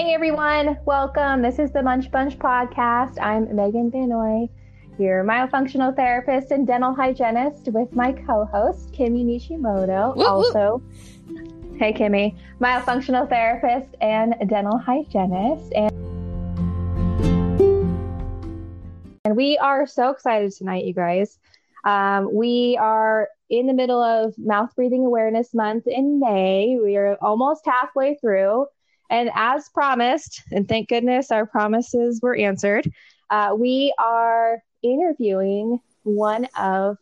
Hey everyone, welcome. This is the Munch Bunch podcast. I'm Megan Benoy, your myofunctional therapist and dental hygienist, with my co-host Kimmy Nishimoto. Whoop, also, hey Kimmy, myofunctional therapist and dental hygienist, and and we are so excited tonight, you guys. Um, we are in the middle of Mouth Breathing Awareness Month in May. We are almost halfway through. And as promised, and thank goodness our promises were answered, uh, we are interviewing one of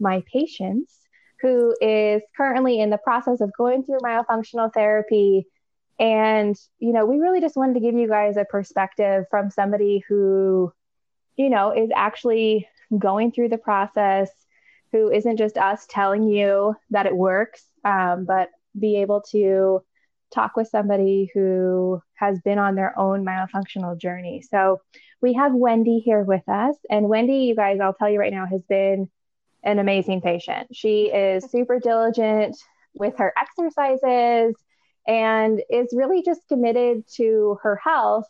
my patients who is currently in the process of going through myofunctional therapy. And, you know, we really just wanted to give you guys a perspective from somebody who, you know, is actually going through the process, who isn't just us telling you that it works, um, but be able to talk with somebody who has been on their own myofunctional journey. So we have Wendy here with us. And Wendy, you guys, I'll tell you right now, has been an amazing patient. She is super diligent with her exercises and is really just committed to her health.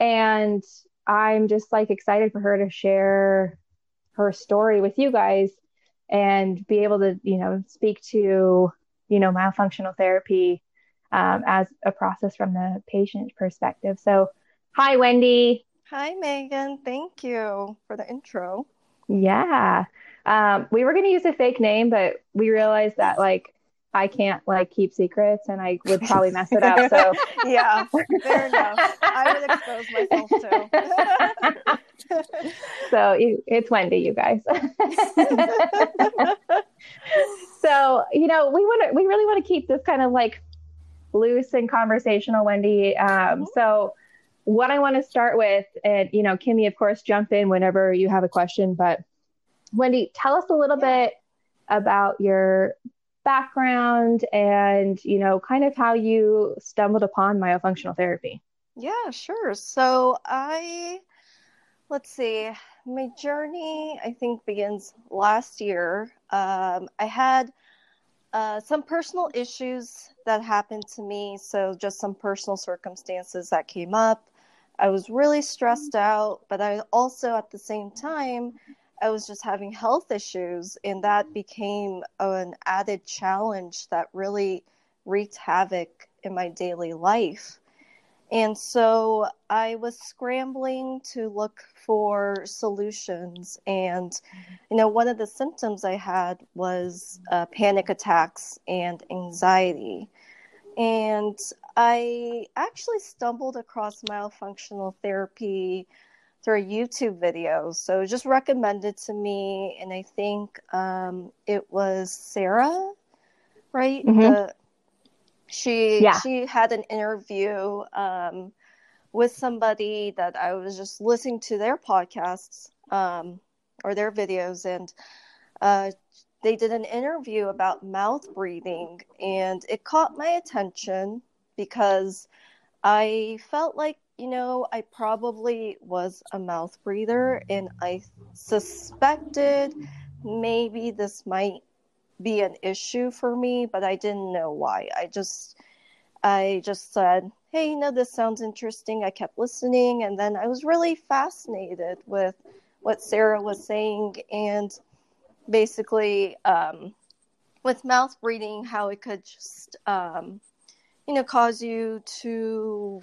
And I'm just like excited for her to share her story with you guys and be able to, you know, speak to, you know, myofunctional therapy um, as a process from the patient perspective. So, hi, Wendy. Hi, Megan. Thank you for the intro. Yeah. Um, we were going to use a fake name, but we realized that like I can't like keep secrets and I would probably mess it up. So yeah, fair enough. I would expose myself too. so you, it's Wendy, you guys. so you know we want to we really want to keep this kind of like loose and conversational, Wendy. Um, mm-hmm. so, what I want to start with, and you know, Kimmy, of course, jump in whenever you have a question. But Wendy, tell us a little yeah. bit about your background and you know, kind of how you stumbled upon myofunctional therapy. Yeah, sure. So I, let's see, my journey I think begins last year. Um, I had uh, some personal issues that happened to me. So, just some personal circumstances that came up. I was really stressed mm-hmm. out, but I also, at the same time, I was just having health issues, and that mm-hmm. became an added challenge that really wreaked havoc in my daily life. And so I was scrambling to look for solutions. And, you know, one of the symptoms I had was uh, panic attacks and anxiety. And I actually stumbled across myofunctional therapy through a YouTube video. So it was just recommended to me. And I think um, it was Sarah, right? Mm-hmm. The, she yeah. she had an interview um, with somebody that I was just listening to their podcasts um, or their videos, and uh, they did an interview about mouth breathing, and it caught my attention because I felt like you know I probably was a mouth breather, and I suspected maybe this might be an issue for me, but I didn't know why. I just I just said, "Hey, you know, this sounds interesting." I kept listening, and then I was really fascinated with what Sarah was saying, and basically um, with mouth breathing, how it could just um, you know cause you to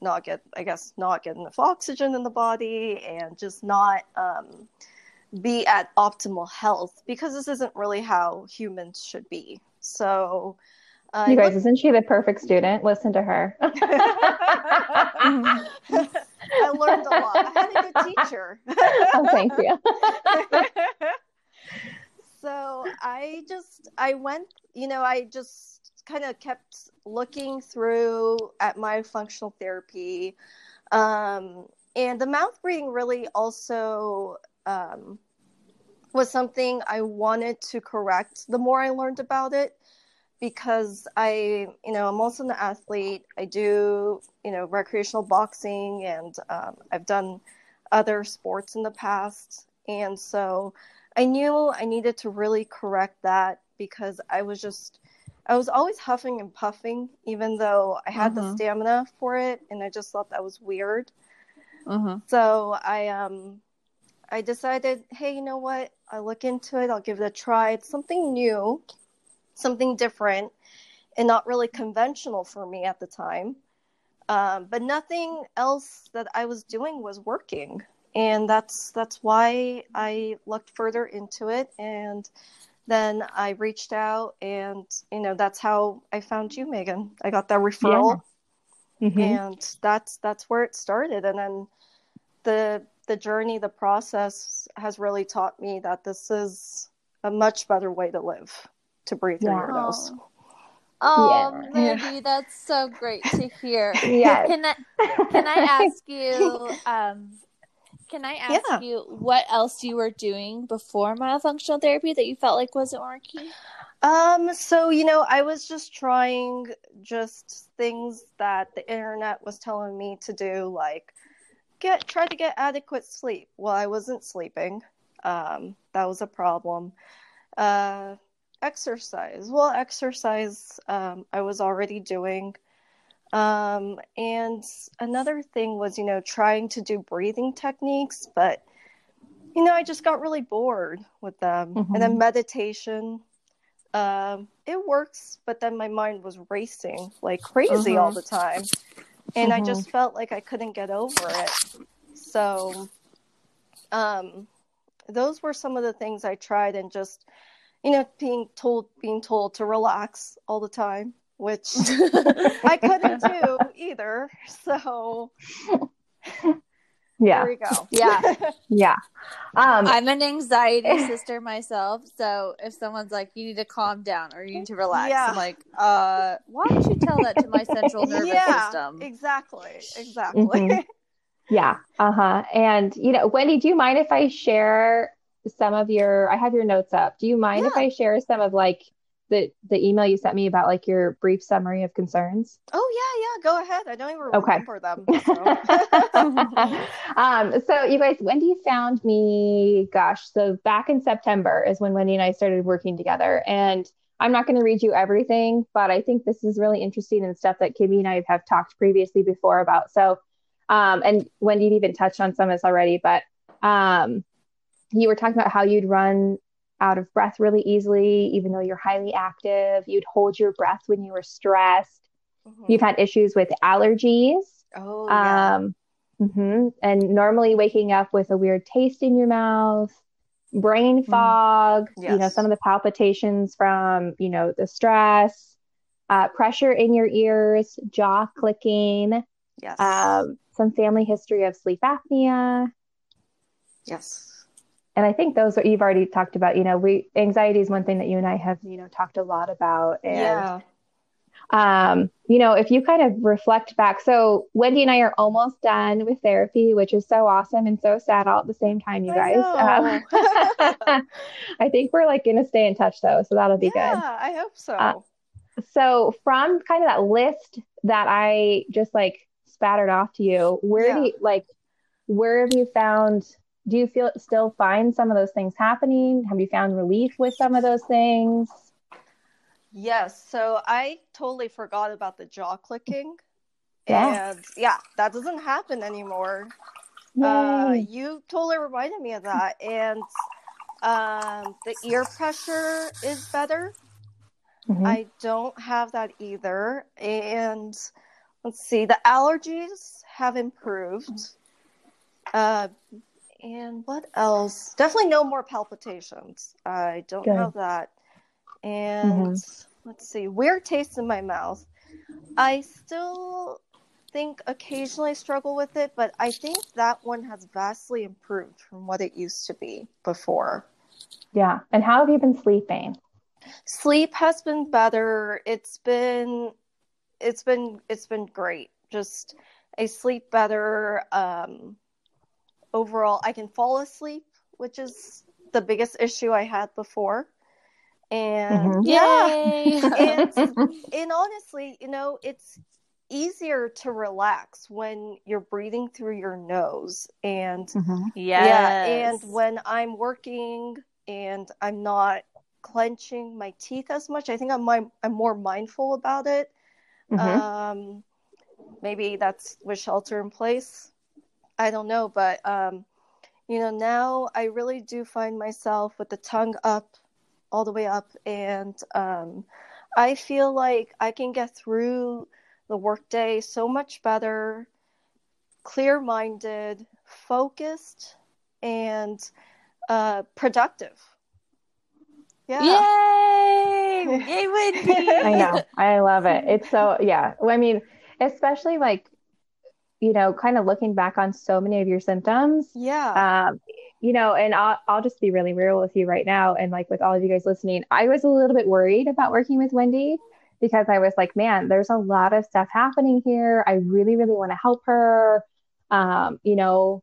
not get, I guess, not get enough oxygen in the body, and just not um, be at optimal health because this isn't really how humans should be. So, uh, you guys, isn't she the perfect student? Listen to her. I learned a lot. I had a good teacher. oh, thank you. so I just, I went, you know, I just kind of kept looking through at myofunctional therapy. Um, and the mouth breathing really also um, was something I wanted to correct the more I learned about it because I, you know, I'm also an athlete. I do, you know, recreational boxing and um, I've done other sports in the past. And so I knew I needed to really correct that because I was just I was always huffing and puffing, even though I had mm-hmm. the stamina for it, and I just thought that was weird. Mm-hmm. So I um I decided, hey, you know what? I'll look into it. I'll give it a try. It's something new, something different, and not really conventional for me at the time. Um, but nothing else that I was doing was working, and that's that's why I looked further into it and then I reached out, and you know that's how I found you, Megan. I got that referral, yeah. mm-hmm. and that's that's where it started. And then the the journey, the process has really taught me that this is a much better way to live, to breathe yeah. through your nose. Oh, yeah. Mandy, that's so great to hear. yeah. Can I can I ask you um can I ask yeah. you what else you were doing before myofunctional therapy that you felt like wasn't working? Um, so you know, I was just trying just things that the internet was telling me to do, like get try to get adequate sleep. Well, I wasn't sleeping. Um, that was a problem. Uh, exercise. Well, exercise um, I was already doing. Um, and another thing was, you know, trying to do breathing techniques, but, you know, I just got really bored with them. Mm-hmm. And then mm-hmm. meditation, um, it works, but then my mind was racing like crazy mm-hmm. all the time. And mm-hmm. I just felt like I couldn't get over it. So, um, those were some of the things I tried and just, you know, being told, being told to relax all the time which I couldn't do either. So yeah. There we go. Yeah. yeah. Um, I'm an anxiety sister myself. So if someone's like, you need to calm down or you need to relax, yeah. I'm like, uh, why don't you tell that to my central nervous yeah, system? Exactly. Exactly. Mm-hmm. Yeah. Uh huh. And, you know, Wendy, do you mind if I share some of your, I have your notes up. Do you mind yeah. if I share some of like the the email you sent me about like your brief summary of concerns? Oh yeah, yeah. Go ahead. I don't even okay. remember them. So. um, so you guys, Wendy found me. Gosh, so back in September is when Wendy and I started working together, and I'm not going to read you everything, but I think this is really interesting and stuff that Kimmy and I have talked previously before about. So, um, and Wendy even touched on some of this already, but um, you were talking about how you'd run out of breath really easily, even though you're highly active. You'd hold your breath when you were stressed. Mm-hmm. You've had issues with allergies. Oh, yeah. Um, mm-hmm. And normally waking up with a weird taste in your mouth, brain mm. fog, mm. yes. you know, some of the palpitations from, you know, the stress, uh, pressure in your ears, jaw clicking. Yes. Um, some family history of sleep apnea. Yes and I think those are you've already talked about. You know, we anxiety is one thing that you and I have you know talked a lot about, and yeah. um, you know, if you kind of reflect back, so Wendy and I are almost done with therapy, which is so awesome and so sad all at the same time, you guys. Um, I think we're like going to stay in touch though, so that'll be yeah, good. Yeah, I hope so. Uh, so from kind of that list that I just like spattered off to you, where yeah. do you like? Where have you found do you feel still find some of those things happening? Have you found relief with some of those things? Yes. So I totally forgot about the jaw clicking. Yeah. And yeah, that doesn't happen anymore. Uh, you totally reminded me of that. And um, the ear pressure is better. Mm-hmm. I don't have that either. And let's see, the allergies have improved. Uh, and what else? Definitely no more palpitations. I don't Good. have that. And mm-hmm. let's see, weird taste in my mouth. I still think occasionally struggle with it, but I think that one has vastly improved from what it used to be before. Yeah. And how have you been sleeping? Sleep has been better. It's been it's been it's been great. Just I sleep better. Um overall I can fall asleep, which is the biggest issue I had before. And mm-hmm. yeah, and, and honestly, you know, it's easier to relax when you're breathing through your nose and mm-hmm. yes. yeah and when i'm working and i'm not clenching my teeth as much. I think I'm my, I'm more mindful about it. Mm-hmm. Um, maybe that's with shelter in place. I don't know, but um, you know, now I really do find myself with the tongue up, all the way up, and um, I feel like I can get through the workday so much better, clear-minded, focused, and uh, productive. Yeah. Yay! Yay, Wendy! I know. I love it. It's so yeah. I mean, especially like you know, kind of looking back on so many of your symptoms. Yeah. Um, you know, and I'll, I'll just be really real with you right now. And like with all of you guys listening, I was a little bit worried about working with Wendy because I was like, man, there's a lot of stuff happening here. I really, really want to help her. Um, you know,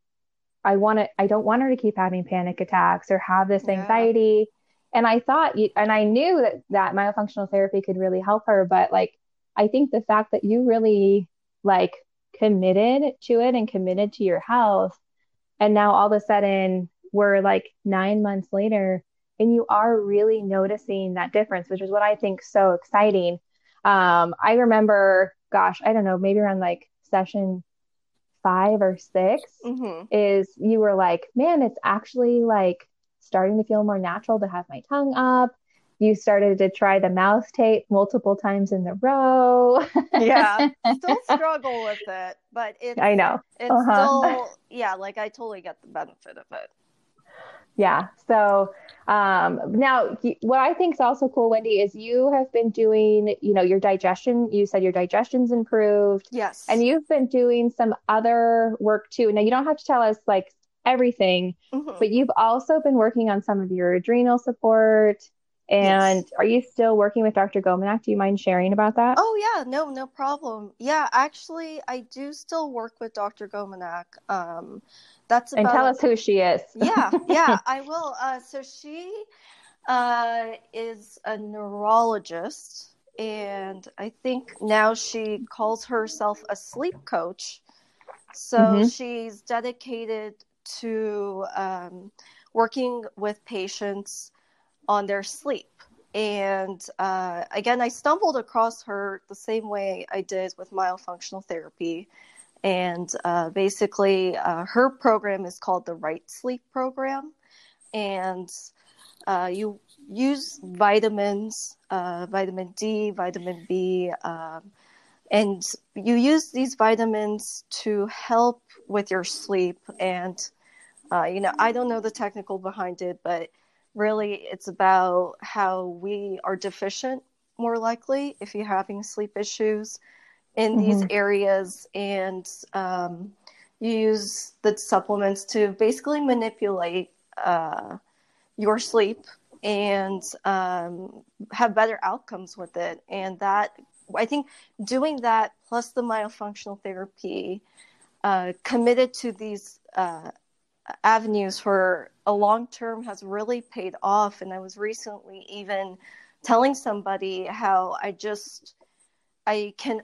I want to, I don't want her to keep having panic attacks or have this yeah. anxiety. And I thought, and I knew that that myofunctional therapy could really help her. But like, I think the fact that you really like committed to it and committed to your health. And now all of a sudden, we're like nine months later, and you are really noticing that difference, which is what I think so exciting. Um, I remember, gosh, I don't know, maybe around like session five or 6 mm-hmm. is you were like, man, it's actually like starting to feel more natural to have my tongue up you started to try the mouth tape multiple times in a row. yeah, still struggle with it, but it I know it's uh-huh. still yeah, like I totally get the benefit of it. Yeah. So um, now, what I think is also cool, Wendy, is you have been doing, you know, your digestion. You said your digestion's improved. Yes. And you've been doing some other work too. Now, you don't have to tell us like everything, mm-hmm. but you've also been working on some of your adrenal support and yes. are you still working with Dr. Gominak? Do you mind sharing about that? Oh yeah, no, no problem. Yeah, actually, I do still work with Dr. Gominak. Um, that's about, and tell us who she is. yeah, yeah, I will. Uh, so she uh, is a neurologist, and I think now she calls herself a sleep coach. So mm-hmm. she's dedicated to um, working with patients on their sleep. And uh, again, I stumbled across her the same way I did with myofunctional therapy. And uh, basically, uh, her program is called the Right Sleep Program. And uh, you use vitamins, uh, vitamin D, vitamin B, um, and you use these vitamins to help with your sleep. And, uh, you know, I don't know the technical behind it, but really it's about how we are deficient more likely if you're having sleep issues in mm-hmm. these areas and um, you use the supplements to basically manipulate uh, your sleep and um, have better outcomes with it and that i think doing that plus the myofunctional therapy uh, committed to these uh, avenues for a long term has really paid off. And I was recently even telling somebody how I just, I can,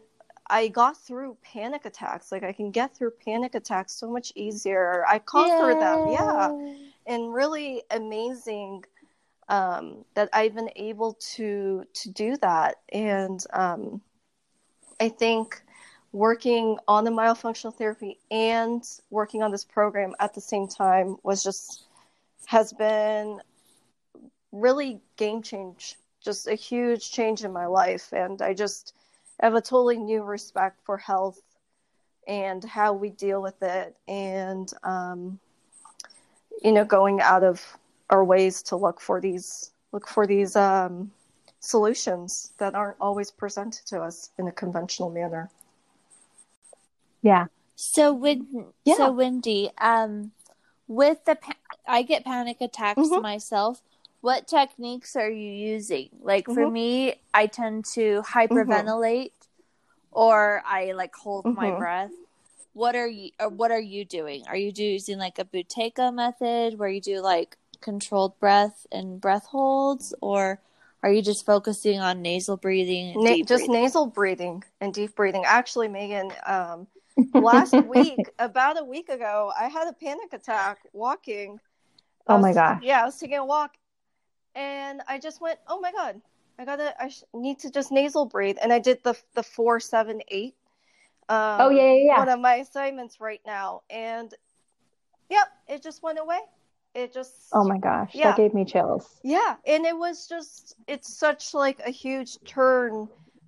I got through panic attacks. Like I can get through panic attacks so much easier. I conquer Yay. them. Yeah. And really amazing um, that I've been able to, to do that. And um, I think working on the myofunctional therapy and working on this program at the same time was just has been really game change just a huge change in my life. And i just have a totally new respect for health and how we deal with it and um, you know going out of our ways to look for these look for these um, solutions that aren't always presented to us in a conventional manner yeah. So when yeah. so Wendy, um, with the pa- I get panic attacks mm-hmm. myself. What techniques are you using? Like mm-hmm. for me, I tend to hyperventilate, mm-hmm. or I like hold my mm-hmm. breath. What are you? Or what are you doing? Are you using like a Buteyko method where you do like controlled breath and breath holds, or are you just focusing on nasal breathing? Na- just breathing? nasal breathing and deep breathing. Actually, Megan, um, last week, about a week ago, I had a panic attack walking. Oh my gosh. Yeah, I was taking a walk and I just went, oh my god, I gotta, I sh- need to just nasal breathe, and I did the the four seven eight. Um, oh yeah, yeah, yeah. One of my assignments right now, and yep, it just went away. It just. Oh my gosh, yeah. that gave me chills. Yeah, and it was just, it's such like a huge turn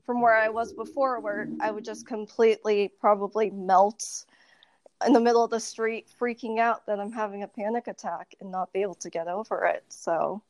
from where I was before, where I would just completely probably melt in the middle of the street, freaking out that I'm having a panic attack and not be able to get over it. So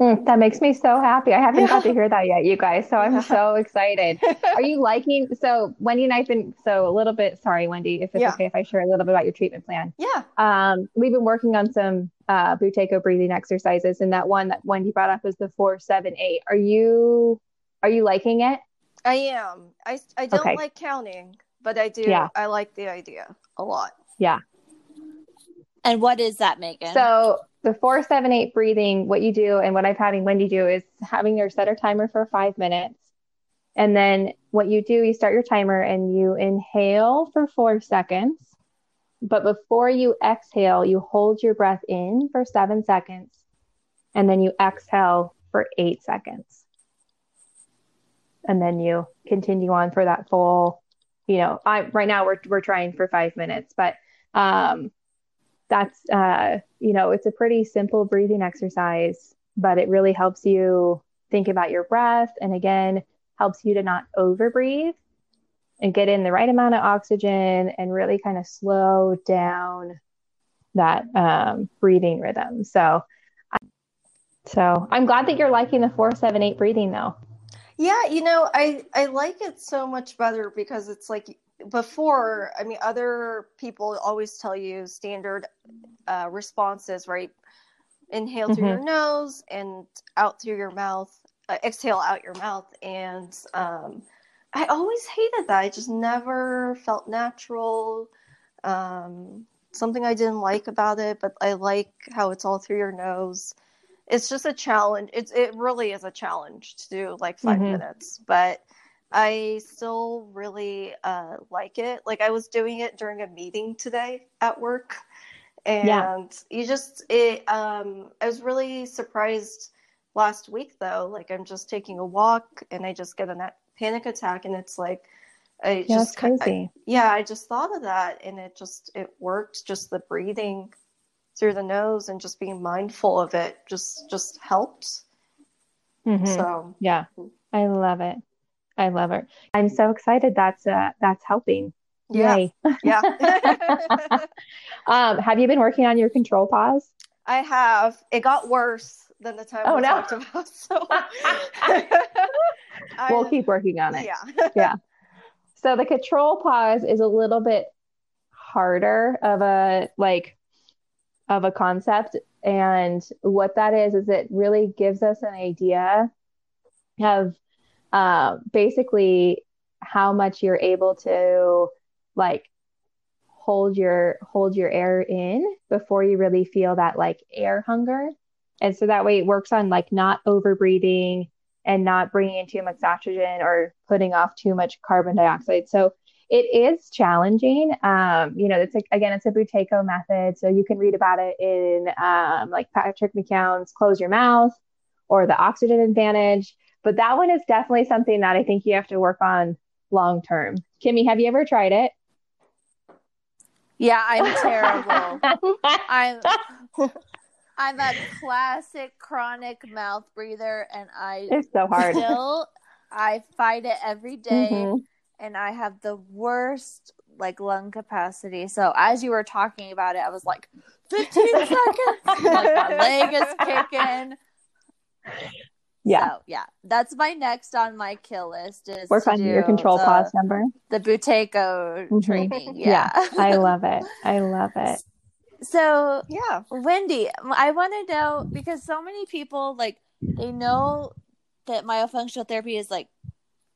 Mm, that makes me so happy. I haven't yeah. got to hear that yet, you guys. So I'm yeah. so excited. Are you liking? So Wendy and I've been so a little bit. Sorry, Wendy, if it's yeah. okay if I share a little bit about your treatment plan. Yeah. Um, we've been working on some uh, Buteyko breathing exercises, and that one that Wendy brought up is the four seven eight. Are you are you liking it? I am. I I don't okay. like counting, but I do. Yeah. I like the idea a lot. Yeah. And what is that, Megan? So the four, seven, eight breathing, what you do and what I'm having Wendy do is having your setter timer for five minutes. And then what you do, you start your timer and you inhale for four seconds. But before you exhale, you hold your breath in for seven seconds. And then you exhale for eight seconds. And then you continue on for that full, you know, I right now we're we're trying for five minutes, but um that's uh, you know it's a pretty simple breathing exercise but it really helps you think about your breath and again helps you to not over breathe and get in the right amount of oxygen and really kind of slow down that um, breathing rhythm. So so i'm glad that you're liking the 478 breathing though yeah you know i i like it so much better because it's like before, I mean, other people always tell you standard uh, responses, right? Inhale mm-hmm. through your nose and out through your mouth, uh, exhale out your mouth. And um, I always hated that. I just never felt natural. Um, something I didn't like about it, but I like how it's all through your nose. It's just a challenge. It's it really is a challenge to do like 5 mm-hmm. minutes, but I still really uh, like it. Like I was doing it during a meeting today at work, and yeah. you just it. Um, I was really surprised last week though. Like I'm just taking a walk and I just get a panic attack, and it's like I yeah, just crazy. I, yeah, I just thought of that, and it just it worked. Just the breathing through the nose and just being mindful of it just just helped. Mm-hmm. So yeah, I love it. I love it. I'm so excited that's uh that's helping. Yeah. Yay. Yeah. um, have you been working on your control pause? I have. It got worse than the time oh, we no. talked about. So we'll keep working on it. Yeah. yeah. So the control pause is a little bit harder of a like of a concept. And what that is is it really gives us an idea of uh, basically how much you're able to like hold your hold your air in before you really feel that like air hunger and so that way it works on like not over breathing and not bringing in too much oxygen or putting off too much carbon dioxide so it is challenging um, you know it's like again it's a buteyko method so you can read about it in um, like patrick mckeown's close your mouth or the oxygen advantage but that one is definitely something that I think you have to work on long term. Kimmy, have you ever tried it? Yeah, I'm terrible. I'm I'm a classic chronic mouth breather and I It's so hard. Still I fight it every day, mm-hmm. And I have the worst like lung capacity. So as you were talking about it, I was like 15 seconds. like my leg is kicking. Yeah. So, yeah. That's my next on my kill list is work on your control the, pause number. The Buteyko mm-hmm. training. Yeah. yeah. I love it. I love it. So, yeah. Wendy, I want to know because so many people like they know that myofunctional therapy is like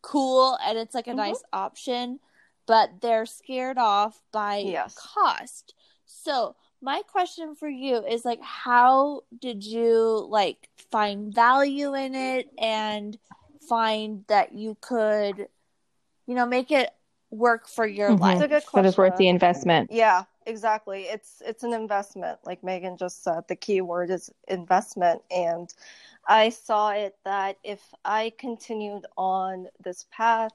cool and it's like a mm-hmm. nice option, but they're scared off by yes. cost. So, my question for you is like how did you like find value in it and find that you could you know make it work for your mm-hmm. life That's a good question. that is worth the investment yeah exactly. It's it's an investment, like Megan just said. The key word is investment, and I saw it that if I continued on this path,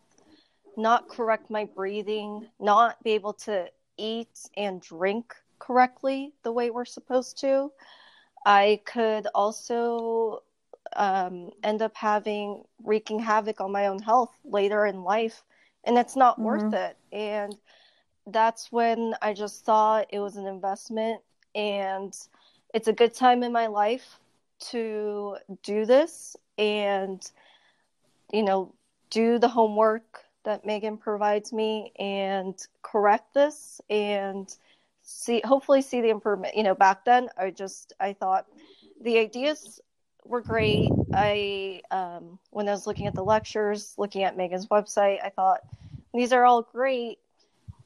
not correct my breathing, not be able to eat and drink correctly the way we're supposed to, I could also um, end up having wreaking havoc on my own health later in life, and it's not mm-hmm. worth it. And that's when I just thought it was an investment, and it's a good time in my life to do this and you know do the homework that Megan provides me and correct this and see hopefully see the improvement. You know back then i just i thought the ideas were great. I um, when i was looking at the lectures looking at megan's website i thought these are all great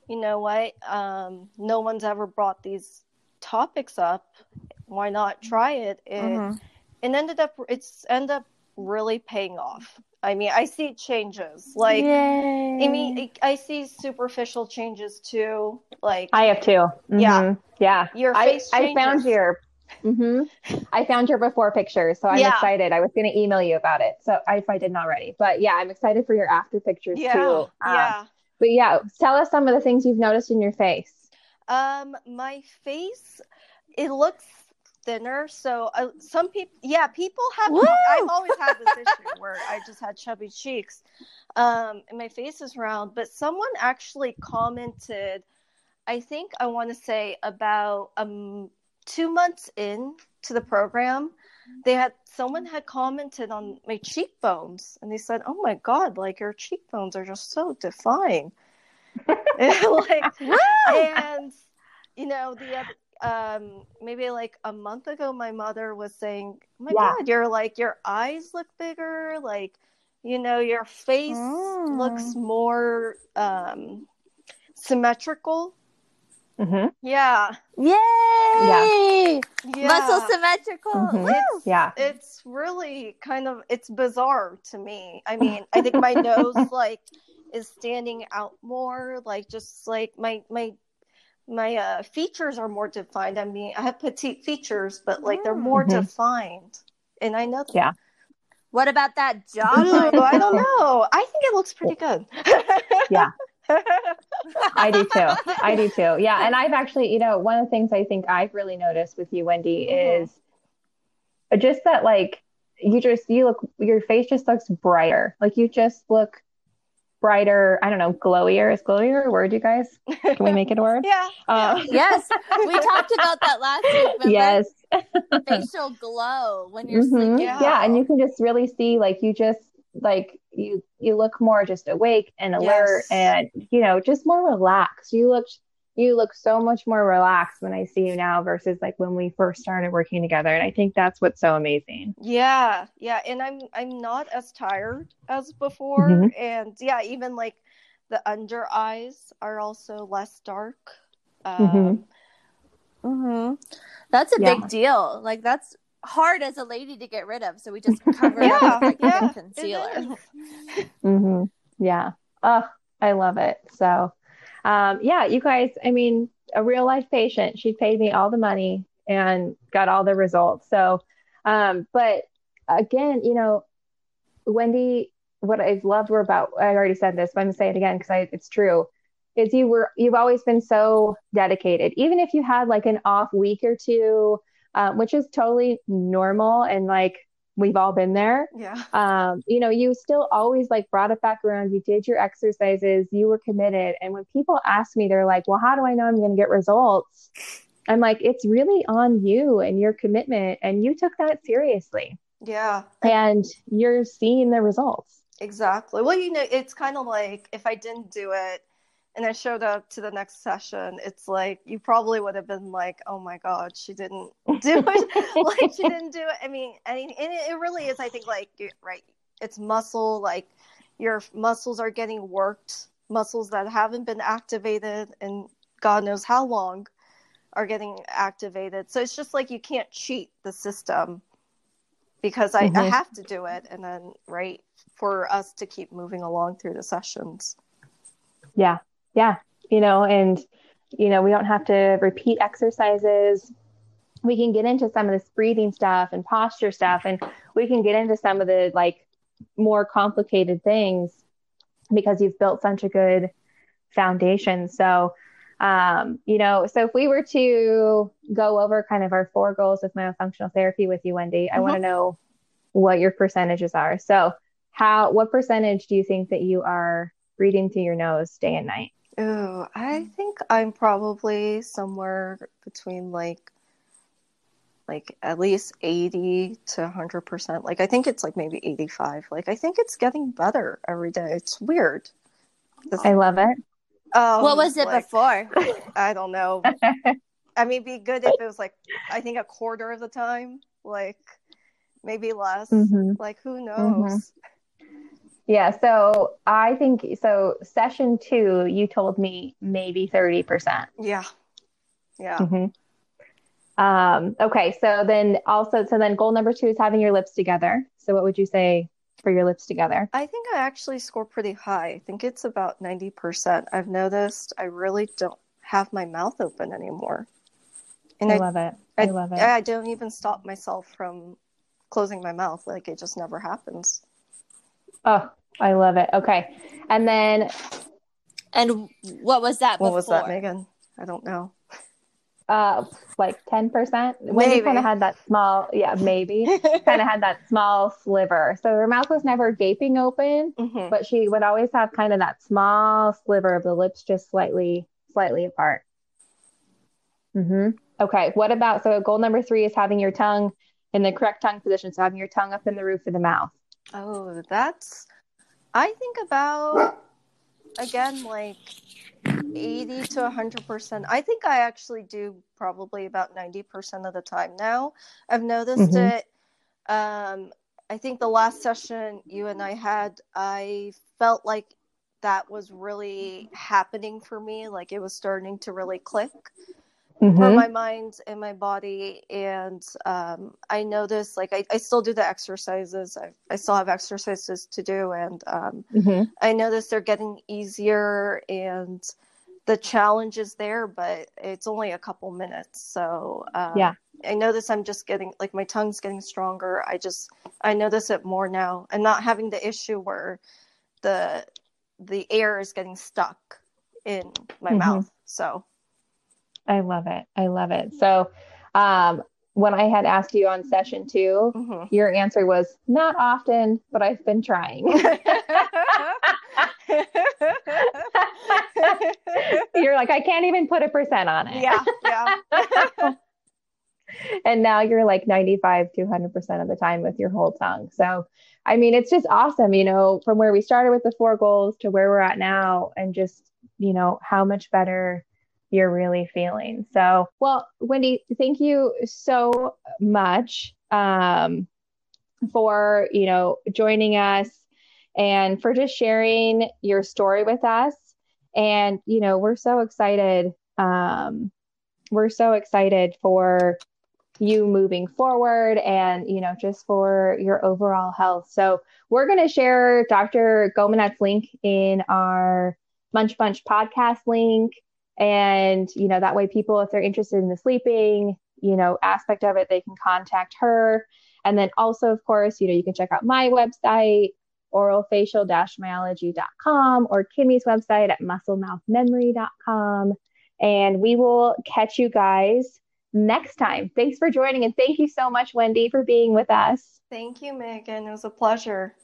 you know what um, no one's ever brought these topics up why not try it and mm-hmm. it ended up it's ended up really paying off I mean, I see changes. Like, Yay. I mean, I see superficial changes too. Like, I have too. Mm-hmm. Yeah, yeah. Your face. I, I found your. Mm-hmm. I found your before pictures, so I'm yeah. excited. I was going to email you about it, so if I didn't already, but yeah, I'm excited for your after pictures yeah. too. Um, yeah. But yeah, tell us some of the things you've noticed in your face. Um, my face, it looks thinner. So uh, some people, yeah, people have. Woo! I've always had this issue where I just had chubby cheeks, um, and my face is round. But someone actually commented. I think I want to say about um two months in to the program, they had someone had commented on my cheekbones, and they said, "Oh my god, like your cheekbones are just so defined." and, like, and you know the um maybe like a month ago my mother was saying oh my yeah. god you're like your eyes look bigger like you know your face mm. looks more um symmetrical mm-hmm. yeah yay yeah. muscle symmetrical mm-hmm. it's, yeah it's really kind of it's bizarre to me i mean i think my nose like is standing out more like just like my my my uh, features are more defined. I mean, I have petite features, but like they're more mm-hmm. defined, and I know that. Yeah. What about that jawline? I don't know. I think it looks pretty good. yeah. I do too. I do too. Yeah. And I've actually, you know, one of the things I think I've really noticed with you, Wendy, mm-hmm. is just that like you just you look your face just looks brighter. Like you just look brighter, I don't know, glowier. Is glowier a word, you guys? Can we make it a word? yeah. Uh, yes. We talked about that last week. Remember? Yes. Facial glow when you're mm-hmm. sleeping. Yeah. yeah. And you can just really see, like, you just, like, you you look more just awake and alert yes. and, you know, just more relaxed. You look you look so much more relaxed when I see you now versus like when we first started working together. And I think that's what's so amazing. Yeah. Yeah. And I'm I'm not as tired as before. Mm-hmm. And yeah, even like the under eyes are also less dark. Mm-hmm. Um, mm-hmm. Mm-hmm. That's a yeah. big deal. Like that's hard as a lady to get rid of. So we just cover yeah, it up with like yeah, concealer. mm-hmm. Yeah. Oh, I love it. So um, yeah, you guys, I mean, a real life patient. She paid me all the money and got all the results. So, um, but again, you know, Wendy, what I've loved were about, I already said this, but I'm gonna say it again because it's true, is you were, you've always been so dedicated. Even if you had like an off week or two, um, which is totally normal and like we've all been there. Yeah. Um, you know, you still always like brought it back around. You did your exercises, you were committed. And when people ask me, they're like, well, how do I know I'm going to get results? I'm like, it's really on you and your commitment. And you took that seriously. Yeah. And you're seeing the results. Exactly. Well, you know, it's kind of like if I didn't do it, and I showed up to the next session, it's like you probably would have been like, "Oh my god, she didn't do it! like she didn't do it." I mean, I mean, and it, it really is. I think like right, it's muscle. Like your muscles are getting worked. Muscles that haven't been activated, and God knows how long, are getting activated. So it's just like you can't cheat the system because I, mm-hmm. I have to do it, and then right for us to keep moving along through the sessions. Yeah, yeah, you know, and you know, we don't have to repeat exercises. We can get into some of this breathing stuff and posture stuff, and we can get into some of the like more complicated things because you've built such a good foundation. So, um, you know, so if we were to go over kind of our four goals of myofunctional therapy with you, Wendy, I mm-hmm. want to know what your percentages are. So, how what percentage do you think that you are breathing through your nose day and night? Oh, I think I'm probably somewhere between like like at least 80 to 100%. Like I think it's like maybe 85. Like I think it's getting better every day. It's weird. This, I love it. Um, what was it like, before? I don't know. I mean, be good if it was like I think a quarter of the time, like maybe less. Mm-hmm. Like who knows? Mm-hmm. Yeah, so I think so. Session two, you told me maybe thirty percent. Yeah, yeah. Mm-hmm. Um, okay, so then also, so then goal number two is having your lips together. So what would you say for your lips together? I think I actually score pretty high. I think it's about ninety percent. I've noticed I really don't have my mouth open anymore. And I, I love it. I, I love it. I don't even stop myself from closing my mouth. Like it just never happens. Oh, I love it. Okay. And then And what was that What was that, Megan? I don't know. Uh like ten percent. When Wendy kind of had that small yeah, maybe. kind of had that small sliver. So her mouth was never gaping open, mm-hmm. but she would always have kind of that small sliver of the lips just slightly slightly apart. Mm-hmm. Okay. What about so goal number three is having your tongue in the correct tongue position. So having your tongue up in the roof of the mouth. Oh, that's I think about again like 80 to 100%. I think I actually do probably about 90% of the time now. I've noticed mm-hmm. it um I think the last session you and I had I felt like that was really happening for me like it was starting to really click mm-hmm. for my mind and my body. And um, I notice, like, I, I still do the exercises. I, I still have exercises to do. And um, mm-hmm. I notice they're getting easier and the challenge is there, but it's only a couple minutes. So, um, yeah. I notice I'm just getting like my tongue's getting stronger. I just I notice it more now I'm not having the issue where the the air is getting stuck in my mm-hmm. mouth. So I love it. I love it. So, um, when I had asked you on session 2 mm-hmm. your answer was not often, but I've been trying. you're like, I can't even put a percent on it. Yeah. Yeah. and now you're like 95 to 100% of the time with your whole tongue. So, I mean, it's just awesome, you know, from where we started with the four goals to where we're at now, and just, you know, how much better you're really feeling. So, well, Wendy, thank you so much um, for you know joining us and for just sharing your story with us. And you know, we're so excited. Um, we're so excited for you moving forward and you know just for your overall health so we're going to share dr gominak's link in our munch bunch podcast link and, you know, that way people, if they're interested in the sleeping, you know, aspect of it, they can contact her. And then also, of course, you know, you can check out my website, oralfacial-myology.com or Kimmy's website at musclemouthmemory.com. And we will catch you guys next time. Thanks for joining. And thank you so much, Wendy, for being with us. Thank you, Megan. It was a pleasure.